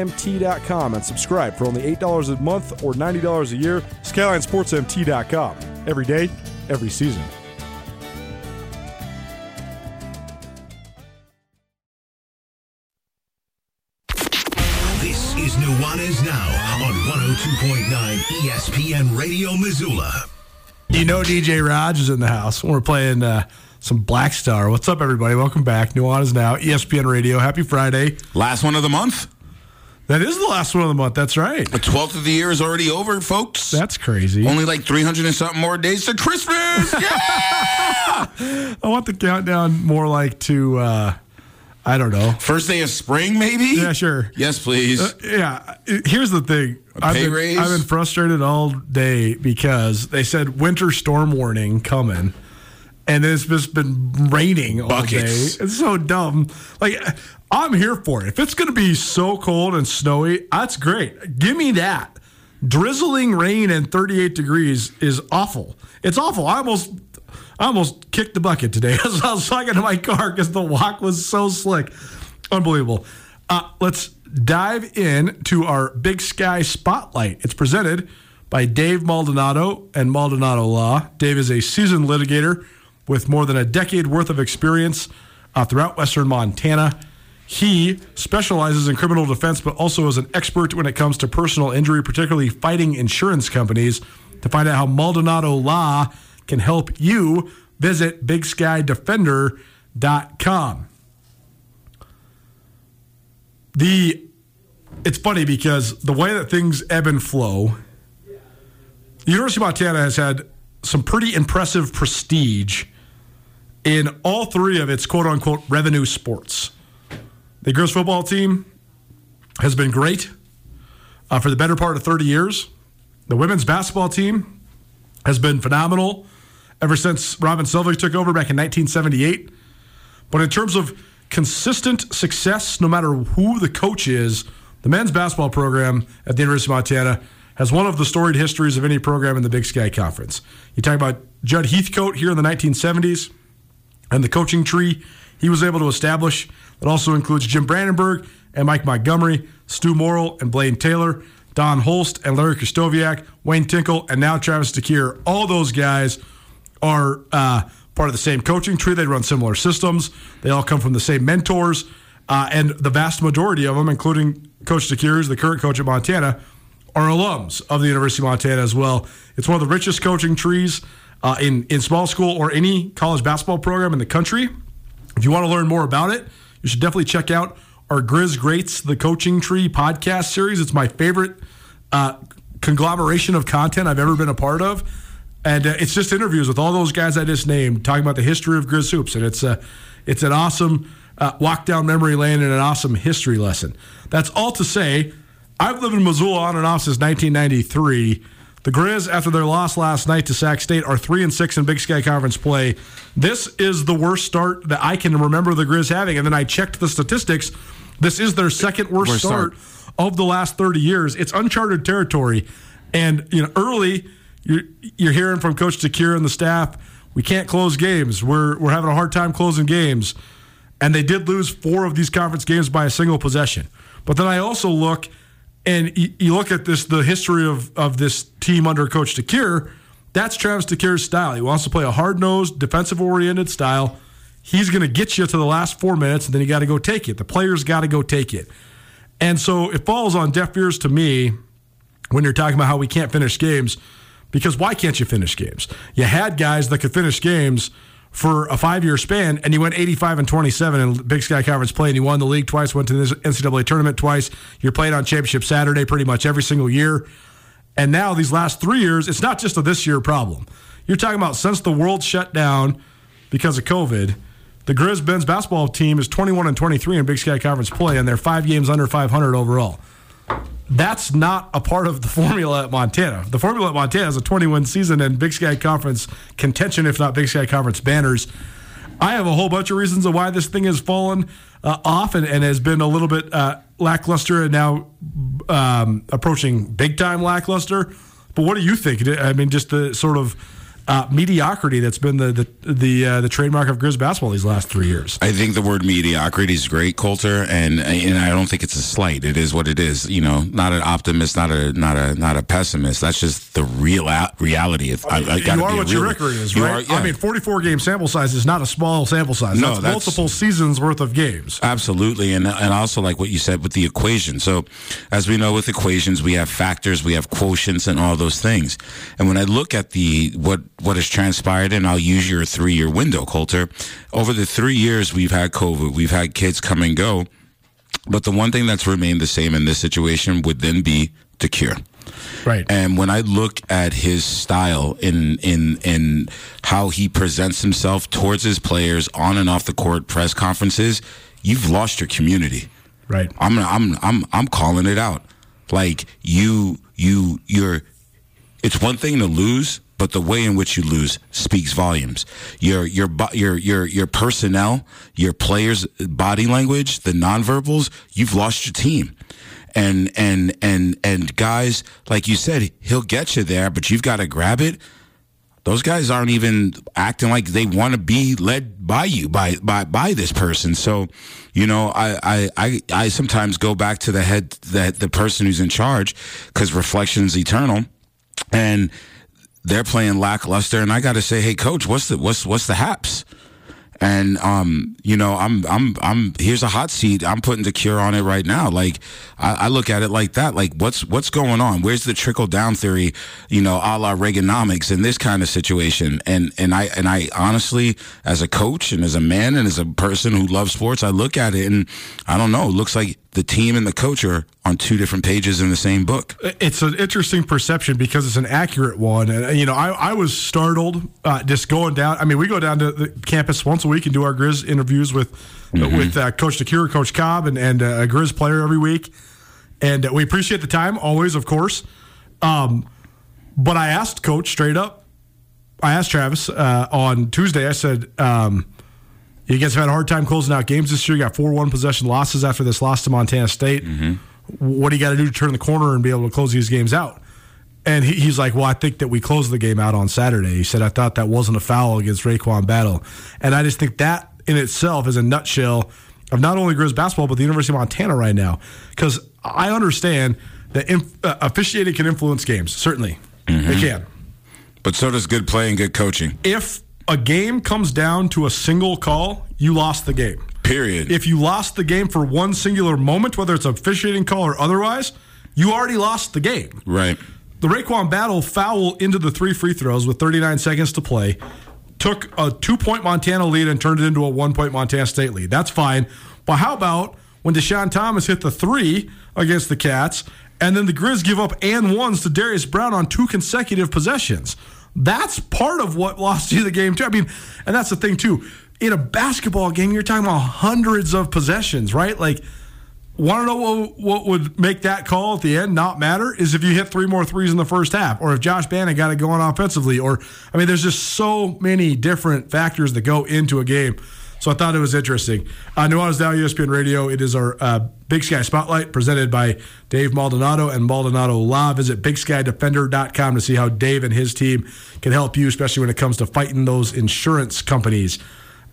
SkylineSportsMT.com and subscribe for only $8 a month or $90 a year. SkylineSportsMT.com. Every day, every season. This is Nuanez Now on 102.9 ESPN Radio Missoula. You know DJ Raj is in the house. We're playing uh, some Black Star. What's up, everybody? Welcome back. Nuanez Now, ESPN Radio. Happy Friday. Last one of the month. That is the last one of the month. That's right. The 12th of the year is already over, folks. That's crazy. Only like 300 and something more days to Christmas. Yeah! I want the countdown more like to, uh, I don't know. First day of spring, maybe? Yeah, sure. Yes, please. Uh, yeah. Here's the thing. A I've pay been, raise? I've been frustrated all day because they said winter storm warning coming. And it's just been raining all Buckets. day. It's so dumb. Like, I'm here for it. If it's going to be so cold and snowy, that's great. Give me that. Drizzling rain and 38 degrees is awful. It's awful. I almost, I almost kicked the bucket today as I was talking to my car because the walk was so slick. Unbelievable. Uh, let's dive in to our Big Sky Spotlight. It's presented by Dave Maldonado and Maldonado Law. Dave is a seasoned litigator with more than a decade worth of experience uh, throughout Western Montana. He specializes in criminal defense, but also is an expert when it comes to personal injury, particularly fighting insurance companies. To find out how Maldonado Law can help you, visit BigSkyDefender.com. The it's funny because the way that things ebb and flow, the University of Montana has had some pretty impressive prestige in all three of its quote unquote revenue sports. The girls football team has been great uh, for the better part of 30 years. The women's basketball team has been phenomenal ever since Robin Selvig took over back in 1978. But in terms of consistent success, no matter who the coach is, the men's basketball program at the University of Montana has one of the storied histories of any program in the Big Sky Conference. You talk about Judd Heathcote here in the 1970s and the coaching tree he was able to establish. That also includes Jim Brandenburg and Mike Montgomery, Stu Morrill and Blaine Taylor, Don Holst and Larry Krystkowiak, Wayne Tinkle, and now Travis DeCuir. All those guys are uh, part of the same coaching tree. They run similar systems. They all come from the same mentors. Uh, and the vast majority of them, including Coach DeCuir, the current coach at Montana, are alums of the University of Montana as well. It's one of the richest coaching trees uh, in, in small school or any college basketball program in the country. If you want to learn more about it, you should definitely check out our Grizz Greats, the Coaching Tree podcast series. It's my favorite uh, conglomeration of content I've ever been a part of. And uh, it's just interviews with all those guys I just named, talking about the history of Grizz Hoops. And it's, uh, it's an awesome uh, walk down memory lane and an awesome history lesson. That's all to say, I've lived in Missoula on and off since 1993. The Grizz, after their loss last night to Sac State, are three and six in Big Sky Conference play. This is the worst start that I can remember the Grizz having. And then I checked the statistics. This is their second worst, Worst start, start. of the last 30 years. It's uncharted territory. And you know, early you're you're hearing from Coach DeCuir and the staff, we can't close games. We're we're having a hard time closing games. And they did lose four of these conference games by a single possession. But then I also look and you, you look at this the history of, of this team under Coach DeCuir. That's Travis DeCuir's style. He wants to play a hard nosed, defensive oriented style. He's going to get you to the last four minutes, and then you got to go take it. The players got to go take it. And so it falls on deaf ears to me when you're talking about how we can't finish games because why can't you finish games? You had guys that could finish games for a five year span, and you went 85 and 27 in Big Sky Conference play, and you won the league twice, went to the NCAA tournament twice. You're playing on Championship Saturday pretty much every single year. And now, these last three years, it's not just a this year problem. You're talking about since the world shut down because of COVID, the Grizz Benz basketball team is 21 and 23 in Big Sky Conference play, and they're five games under 500 overall that's not a part of the formula at Montana. The formula at Montana is a 21 season and Big Sky Conference contention, if not Big Sky Conference banners. I have a whole bunch of reasons of why this thing has fallen uh, off and, and has been a little bit uh, lackluster and now um, approaching big time lackluster. But what do you think? I mean, just the sort of uh, mediocrity that's been the the the, uh, the trademark of Grizz basketball these last three years. I think the word mediocrity is great, Colter, and and I don't think it's a slight. It is what it is. You know, not an optimist, not a not a not a pessimist. That's just the real reality. If I, I you are be what real- your record is, right? are- yeah. I mean, 44 game sample size is not a small sample size. No, that's, that's- multiple seasons worth of games. Absolutely, and and also like what you said with the equation. So, as we know with equations, we have factors, we have quotients, and all those things. And when I look at the what what has transpired, and I'll use your three year window, Colter. Over the three years we've had COVID, we've had kids come and go. But the one thing that's remained the same in this situation would then be DeCuir. Right. And when I look at his style in in in how he presents himself towards his players on and off the court press conferences, you've lost your community. Right. I'm I'm I'm I'm calling it out. Like you you you're it's one thing to lose, but the way in which you lose speaks volumes. Your your your your your personnel, your players' body language, the nonverbals, you've lost your team. And and and and guys, like you said, he'll get you there, but you've got to grab it. Those guys aren't even acting like they want to be led by you by by by this person. So, you know, I I I, I sometimes go back to the head that the person who's in charge because reflection is eternal, and they're playing lackluster. And I got to say, hey, coach, what's the what's what's the haps? And um, you know, I'm I'm I'm here's a hot seat. I'm putting DeCuir on it right now. Like I, I look at it like that. Like what's what's going on? Where's the trickle down theory? You know, a la Reaganomics in this kind of situation. And and I and I honestly, as a coach and as a man and as a person who loves sports, I look at it and I don't know. It looks like the team and the coach are on two different pages in the same book. It's an interesting perception because it's an accurate one. And, you know, I, I was startled uh, just going down. I mean, we go down to the campus once a week and do our Grizz interviews with mm-hmm. with uh, Coach DeCuir, Coach Cobb, and, and uh, a Grizz player every week. And we appreciate the time, always, of course. Um, but I asked Coach straight up, I asked Travis uh, on Tuesday, I said, um, you guys have had a hard time closing out games this year. You got four one possession losses after this loss to Montana State. Mm-hmm. What do you got to do to turn the corner and be able to close these games out? And he, he's like, well, I think that we closed the game out on Saturday. He said, I thought that wasn't a foul against RaeQuan Battle. And I just think that in itself is a nutshell of not only Grizz basketball, but the University of Montana right now. Because I understand that inf- uh, officiating can influence games. Certainly, mm-hmm. it can. But so does good play and good coaching. If a game comes down to a single call, you lost the game. Period. If you lost the game for one singular moment, whether it's officiating call or otherwise, you already lost the game. Right. The RaeQuan Battle foul into the three free throws with 39 seconds to play took a two point Montana lead and turned it into a one point Montana State lead. That's fine. But how about when Deshaun Thomas hit the three against the Cats and then the Grizz give up and ones to Darius Brown on two consecutive possessions? That's part of what lost you the game too. I mean, and that's the thing too. In a basketball game, you're talking about hundreds of possessions, right? Like, want to know what, what would make that call at the end not matter is if you hit three more threes in the first half, or if Josh Bannon got it going offensively, or I mean, there's just so many different factors that go into a game. So I thought it was interesting. Uh, Nuanez Now, ESPN Radio. It is our uh, Big Sky Spotlight presented by Dave Maldonado and Maldonado Law. Visit BigSkyDefender.com to see how Dave and his team can help you, especially when it comes to fighting those insurance companies.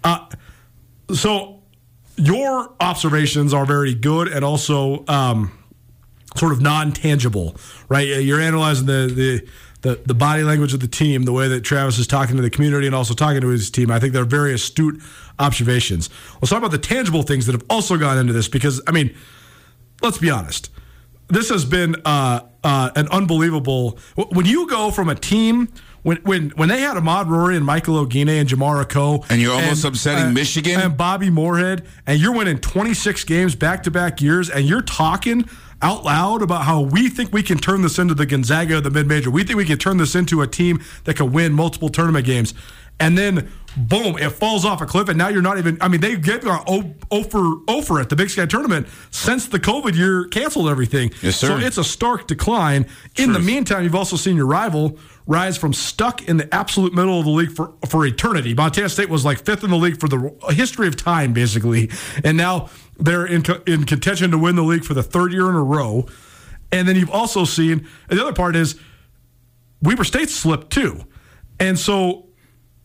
Uh, so your observations are very good and also um, sort of non-tangible, right? You're analyzing the the the, the body language of the team, the way that Travis is talking to the community and also talking to his team. I think they're very astute observations. Let's talk about the tangible things that have also gone into this because, I mean, let's be honest. This has been uh, uh, an unbelievable. When you go from a team when when when they had Ahmaad Rorie and Michael Oguine and Jamar Akoh, and you're almost and, upsetting uh, Michigan and Bobby Moorhead, and you're winning 26 games back to back years, and you're talking out loud about how we think we can turn this into the Gonzaga of the mid major. We think we can turn this into a team that can win multiple tournament games and then boom, it falls off a cliff, and now you're not even. I mean, they get uh, over over at the Big Sky tournament since the COVID year canceled everything. Yes, sir. So it's a stark decline. In Truth. the meantime, you've also seen your rival rise from stuck in the absolute middle of the league for for eternity. Montana State was like fifth in the league for the history of time, basically, and now they're in in contention to win the league for the third year in a row. And then you've also seen the other part is Weber State slipped too, and so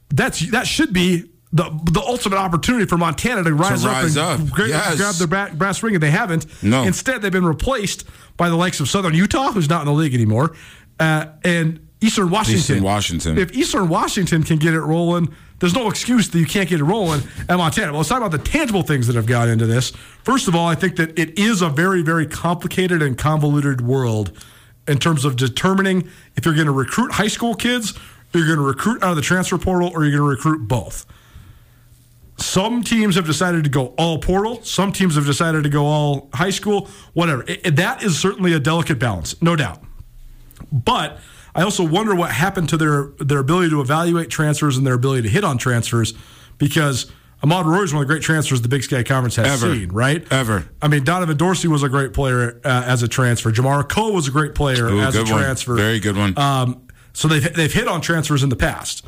that's that should be the the ultimate opportunity for Montana to rise, to rise up and up. Grab, yes. grab their brass ring, and they haven't. No. Instead, they've been replaced by the likes of Southern Utah, who's not in the league anymore, uh, and Eastern Washington. Eastern Washington. If Eastern Washington can get it rolling, there's no excuse that you can't get it rolling at Montana. Well, let's talk about the tangible things that have got into this. First of all, I think that it is a very, very complicated and convoluted world in terms of determining if you're going to recruit high school kids you're going to recruit out of the transfer portal, or you're going to recruit both. Some teams have decided to go all portal. Some teams have decided to go all high school. Whatever. It- it- that is certainly a delicate balance, no doubt. But I also wonder what happened to their their ability to evaluate transfers and their ability to hit on transfers because Ahmaad Rorie is one of the great transfers the Big Sky Conference has Ever. seen, right? Ever. I mean, Donovan Dorsey was a great player uh, as a transfer. Jamar Akoh was a great player Ooh, as a good one. transfer. Very good one. Um, so they've they've hit on transfers in the past.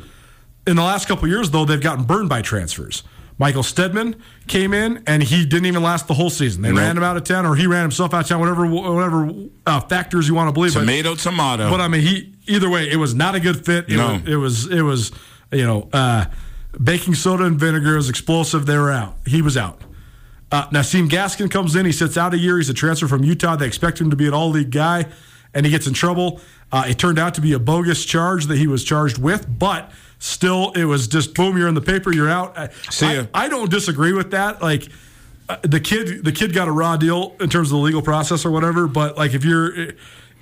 In the last couple of years, though, they've gotten burned by transfers. Michael Stedman came in and he didn't even last the whole season. They Nope. ran him out of town, or he ran himself out of town. Whatever, whatever uh, factors you want to believe. But- Tomato, tomato. but I mean, he either way, it was not a good fit. It, No. was, it was it was you know uh, baking soda and vinegar is explosive. They were out. He was out. Uh, Naseem Gaskin comes in. He sits out a year. He's a transfer from Utah. They expect him to be an all league guy, and he gets in trouble. Uh, it turned out to be a bogus charge that he was charged with, but still, it was just boom. You're in the paper. You're out. I, See ya. I, I don't disagree with that. Like uh, the kid, the kid got a raw deal in terms of the legal process or whatever. But like if you're,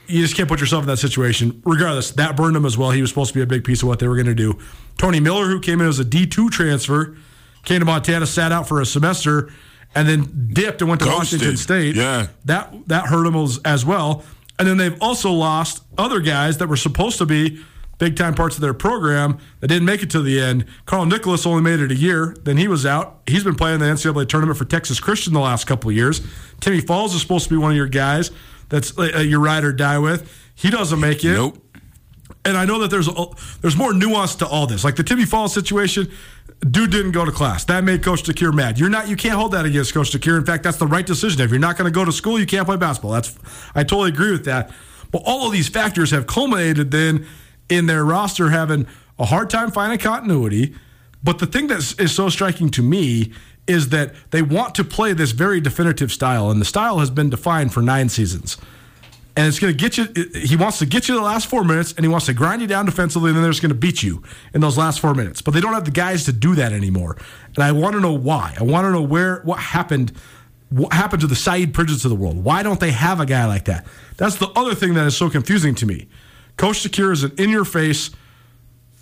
you just can't put yourself in that situation. Regardless, that burned him as well. He was supposed to be a big piece of what they were going to do. Tony Miller, who came in as a D two transfer, came to Montana, sat out for a semester, and then dipped and went to Ghosted. Washington State. Yeah. that that hurt him as, as well. And then they've also lost other guys that were supposed to be big time parts of their program that didn't make it to the end. Carl Nicholas only made it a year. Then he was out. He's been playing the NCAA tournament for Texas Christian the last couple of years. Timmy Falls is supposed to be one of your guys that's uh, your ride or die with. He doesn't make it nope. and I know that there's a, there's more nuance to all this. Like the Timmy Falls situation, dude didn't go to class. That made Coach DeCuir mad. You're not you can't hold that against Coach DeCuir. In fact, that's the right decision. If you're not going to go to school, you can't play basketball. That's I totally agree with that. But all of these factors have culminated then in their roster having a hard time finding continuity. But the thing that is so striking to me is that they want to play this very definitive style, and the style has been defined for nine seasons and it's going to get you. He wants to get you the last four minutes, and he wants to grind you down defensively, and then they're just going to beat you in those last four minutes. But they don't have the guys to do that anymore, and I want to know why. I want to know where what happened. What happened to the Saeed Pridgetts of the world? Why don't they have a guy like that? That's the other thing that is so confusing to me. Coach Shakir is an in-your-face,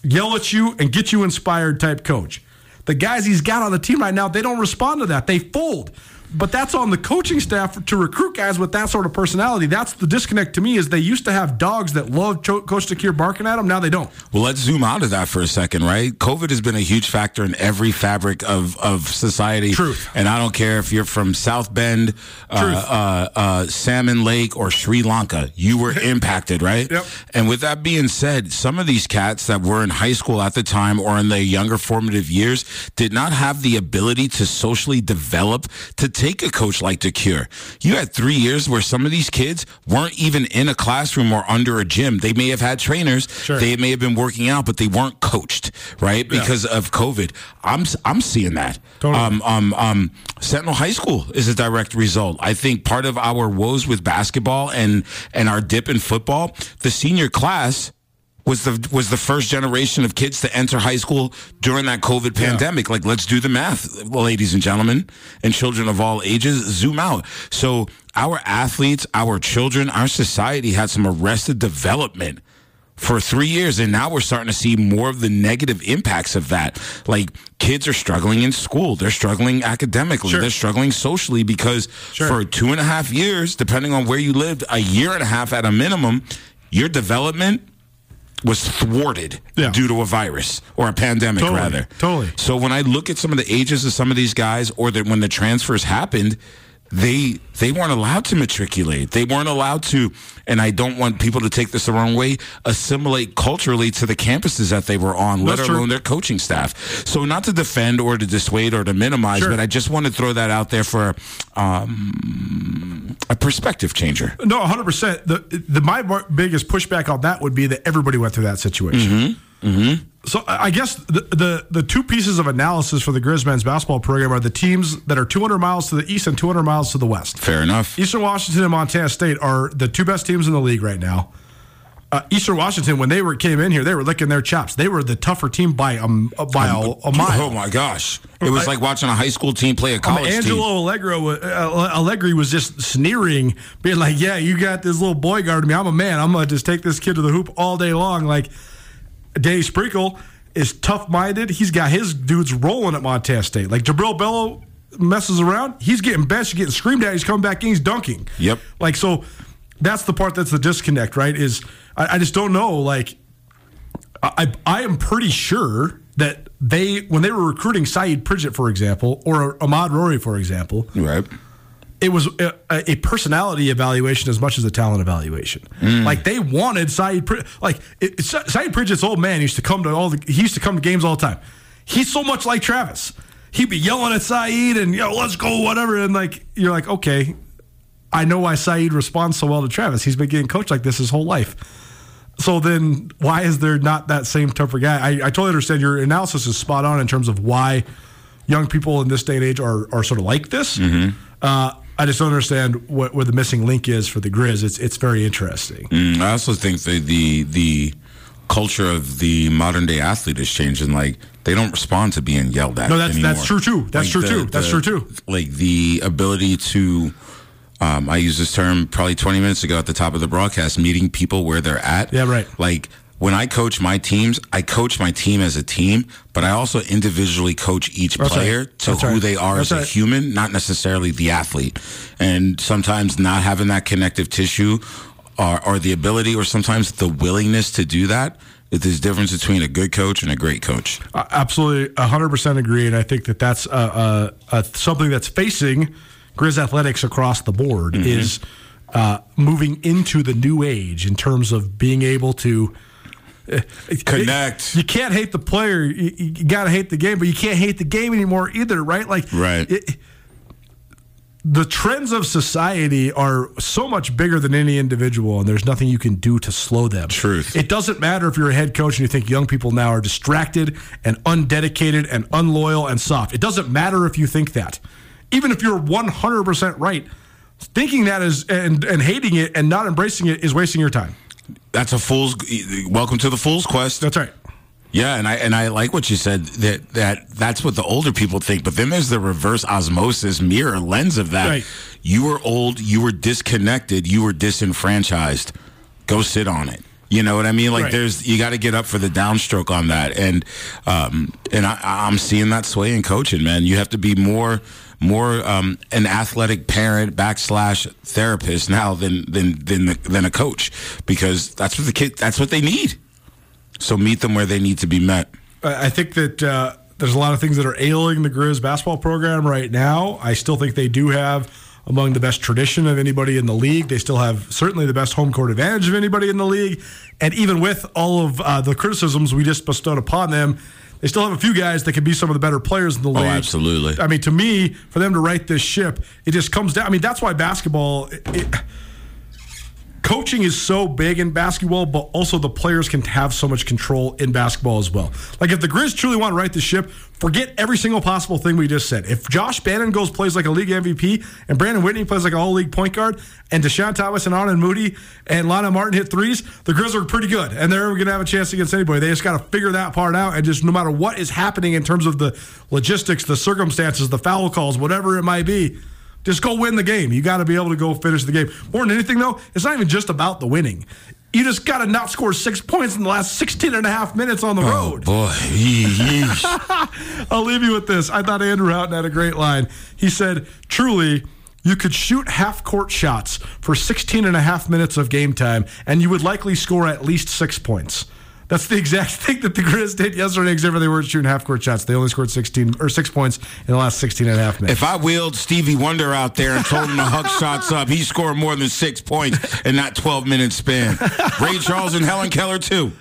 yell at you and get you inspired type coach. The guys he's got on the team right now, they don't respond to that. They fold. But that's on the coaching staff to recruit guys with that sort of personality. That's the disconnect to me is they used to have dogs that loved Cho- Coach DeCuir barking at them. Now they don't. Well, let's zoom out of that for a second, right? COVID has been a huge factor in every fabric of, of society. Truth. And I don't care if you're from South Bend, uh, uh, uh, Salmon Lake, or Sri Lanka. You were impacted, right? Yep. And with that being said, some of these cats that were in high school at the time or in their younger formative years did not have the ability to socially develop to take a coach like DeCuir. You had three years where some of these kids weren't even in a classroom or under a gym. They may have had trainers. Sure. They may have been working out, but they weren't coached, right? Because of COVID. I'm I'm seeing that. Totally. Um, um, um, Sentinel High School is a direct result. I think part of our woes with basketball and and our dip in football, the senior class was the was the first generation of kids to enter high school during that COVID pandemic. Like, let's do the math, ladies and gentlemen, and children of all ages. Zoom out. So, our athletes, our children, our society had some arrested development for three years, and now we're starting to see more of the negative impacts of that. Like kids are struggling in school, they're struggling academically, Sure. they're struggling socially because Sure. for two and a half years, depending on where you lived, a year and a half at a minimum, your development was thwarted Yeah. due to a virus or a pandemic, Totally, rather. totally. So when I look at some of the ages of some of these guys, or that when the transfers happened, they they weren't allowed to matriculate. They weren't allowed to, and I don't want people to take this the wrong way, assimilate culturally to the campuses that they were on, let That's true. alone their coaching staff. So not to defend or to dissuade or to minimize, Sure. but I just want to throw that out there for um, a perspective changer. No, 100%. The, the my biggest pushback on that would be that everybody went through that situation. So I guess the, the the two pieces of analysis for the Grizz men's basketball program are the teams that are 200 miles to the east and 200 miles to the west. Fair enough. Eastern Washington and Montana State are the two best teams in the league right now. Uh, Eastern Washington, when they were came in here, they were licking their chops. They were the tougher team by a, by a, a mile. Oh my gosh! It was like watching a high school team play a mean, college team. Angelo Allegro, uh, Allegri was just sneering, being like, "Yeah, you got this little boy guarding me. I'm a man. I'm gonna just take this kid to the hoop all day long." Like, Danny Sprinkle is tough minded. He's got his dudes rolling at Montana State. Like Jubrile Belo messes around, he's getting benched, getting screamed at. He's coming back in, he's dunking. Yep. Like so, that's the part that's the disconnect, right? Is I, I just don't know. Like I I am pretty sure that they when they were recruiting Saeed Pridgett, for example, or Ahmaad Rorie, for example, Right. It was a, a personality evaluation as much as a talent evaluation. Like they wanted Saeed, Prid- like it, it, Saeed Pridgett's old man used to come to all the he used to come to games all the time. He's so much like Travis. He'd be yelling at Saeed and yo, let's go, whatever. And like you're like, okay, I know why Saeed responds so well to Travis. He's been getting coached like this his whole life. So then, why is there not that same tougher guy? I, I totally understand your analysis is spot on in terms of why young people in this day and age are, are sort of like this. Uh, I just don't understand what, what the missing link is for the Grizz. It's it's very interesting. Mm, I also think that the the culture of the modern day athlete is changing. Like they don't respond to being yelled at. No, that's- anymore. that's true, too. That's true, too. That's true, too. Like the ability to. Um, I used this term probably 20 minutes ago at the top of the broadcast, meeting people where they're at. Yeah, right. Like when I coach my teams, I coach my team as a team, but I also individually coach each That's player right. to That's who right. they are That's as a human, not necessarily the athlete. And sometimes not having that connective tissue or, or the ability or sometimes the willingness to do that, there's a difference between a good coach and a great coach. I absolutely, hundred percent agree, and I think that that's uh, uh, uh, something that's facing Grizz athletics across the board is uh, moving into the new age in terms of being able to. Connect. You can't hate the player. You, you got to hate the game, but you can't hate the game anymore either, right? Like, Right. it- the trends of society are so much bigger than any individual, and there's nothing you can do to slow them. Truth. It doesn't matter if you're a head coach and you think young people now are distracted and undedicated and unloyal and soft. It doesn't matter if you think that. Even if you're 100% right, thinking that is and, and hating it and not embracing it is wasting your time. That's a fool's. Welcome to the fool's quest. That's right. Yeah, and I and I like what you said that that that's what the older people think. But then there's the reverse osmosis mirror lens of that. Right. You were old, you were disconnected, you were disenfranchised. Go sit on it. You know what I mean? Like Right. there's you got to get up for the downstroke on that, and um and I, I'm seeing that sway in coaching. Man, you have to be more more um, an athletic parent backslash therapist now than than than than a coach because that's what the kid that's what they need. So meet them where they need to be met. I I think that uh, there's a lot of things that are ailing the Grizz basketball program right now. I still think they do have among the best tradition of anybody in the league. They still have certainly the best home court advantage of anybody in the league. And even with all of uh, the criticisms we just bestowed upon them, they still have a few guys that can be some of the better players in the oh, league. Oh, absolutely. I mean, to me, for them to right this ship, it just comes down. I mean, that's why basketball. It, it, coaching is so big in basketball, but also the players can have so much control in basketball as well. Like if the Grizz truly want to right the ship, forget every single possible thing we just said. If Josh Bannon goes plays like a league MVP, and Brandon Whitney plays like an all league point guard, and Deshaun Thomas and Aanen Moody and Lonnell Martin hit threes, the Grizz are pretty good, and they're going to have a chance against anybody. They just got to figure that part out, and just no matter what is happening in terms of the logistics, the circumstances, the foul calls, whatever it might be. Just go win the game. You got to be able to go finish the game. More than anything, though, it's not even just about the winning. You just got to not score six points in the last 16 and a half minutes on the oh, road. Boy. I'll leave you with this. I thought Andrew Houghton had a great line. He said, truly, you could shoot half court shots for 16 and a half minutes of game time, and you would likely score at least six points. That's the exact thing that the Grizz did yesterday, except for they weren't shooting half court shots. They only scored 16 or six points in the last 16 and a half minutes. if I wheeled Stevie Wonder out there and told him to huck shots up, he scored more than six points in that 12 minute span. Ray Charles and Helen Keller, too.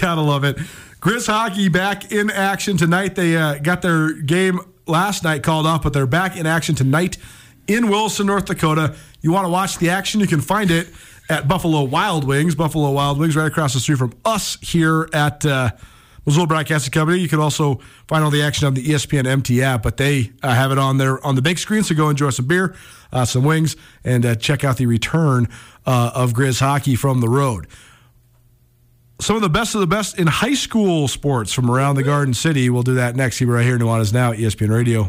Gotta love it. Grizz hockey back in action tonight. They uh, got their game last night called off, but they're back in action tonight in Wilson, North Dakota. You want to watch the action? You can find it at Buffalo Wild Wings. Buffalo Wild Wings, right across the street from us here at uh, Missoula Broadcasting Company. You can also find all the action on the ESPN MT app, but they uh, have it on there on the big screen. So go enjoy some beer, uh, some wings, and uh, check out the return uh, of Grizz hockey from the road some of the best of the best in high school sports from around the Garden City. We'll do that next. Keep right here. Nuanez Now, ESPN Radio.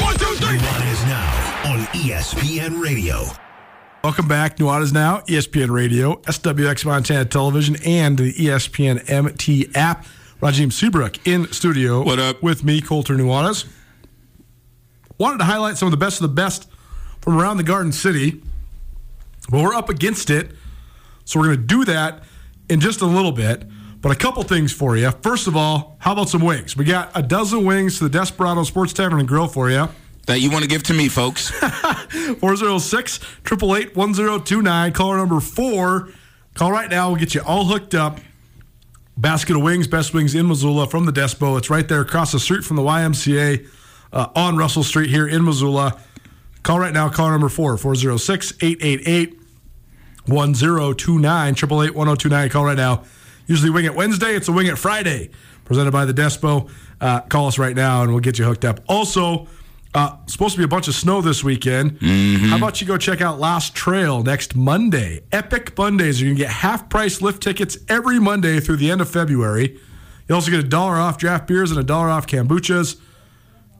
One, two, three. Nuanez Now on ESPN Radio. Welcome back. Nuanez Now, ESPN Radio, SWX Montana Television, and the ESPN MT app. Rajim Seabrook in studio. What up? With me, Colter Nuanez. Wanted to highlight some of the best of the best from around the Garden City, but we're up against it. So we're going to do that in just a little bit. But a couple things for you. First of all, how about some wings? We got a dozen wings to the Desperado Sports Tavern and Grill for you. That you want to give to me, folks. 406 888 1029. Caller number four. Call right now. We'll get you all hooked up. Basket of wings, best wings in Missoula from the Despo. It's right there across the street from the YMCA uh, on Russell Street here in Missoula. Call right now. Caller number four 406 888 1029. 888 1029. Call right now. Usually wing it Wednesday. It's a wing it Friday. Presented by the Despo. Uh, call us right now and we'll get you hooked up. Also, uh, supposed to be a bunch of snow this weekend. How about you go check out Lost Trail next Monday? Epic Mondays. You can get half price lift tickets every Monday through the end of February. You also get a dollar off draft beers and a dollar off kombuchas.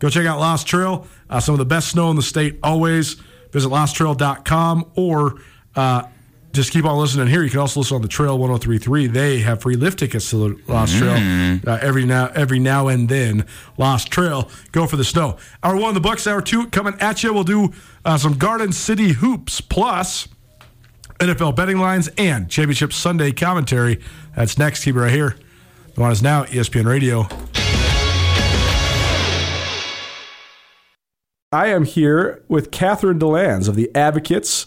Go check out Lost Trail. Uh, some of the best snow in the state always. Visit losttrail.com or uh, just keep on listening here. You can also listen on the Trail 1033. They have free lift tickets to the Lost Trail uh, every now every now and then. Lost Trail. Go for the snow. Hour one of the Bucks, hour two coming at you. We'll do uh, some Garden City hoops plus NFL betting lines and Championship Sunday commentary. That's next. Keep it right here. The one is now ESPN Radio. I am here with Catherine DeLands of the Advocates.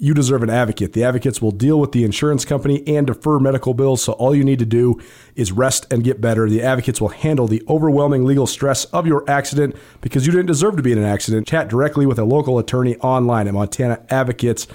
You deserve an advocate. The advocates will deal with the insurance company and defer medical bills, so all you need to do is rest and get better. The advocates will handle the overwhelming legal stress of your accident because you didn't deserve to be in an accident. Chat directly with a local attorney online at montanaadvocates.com.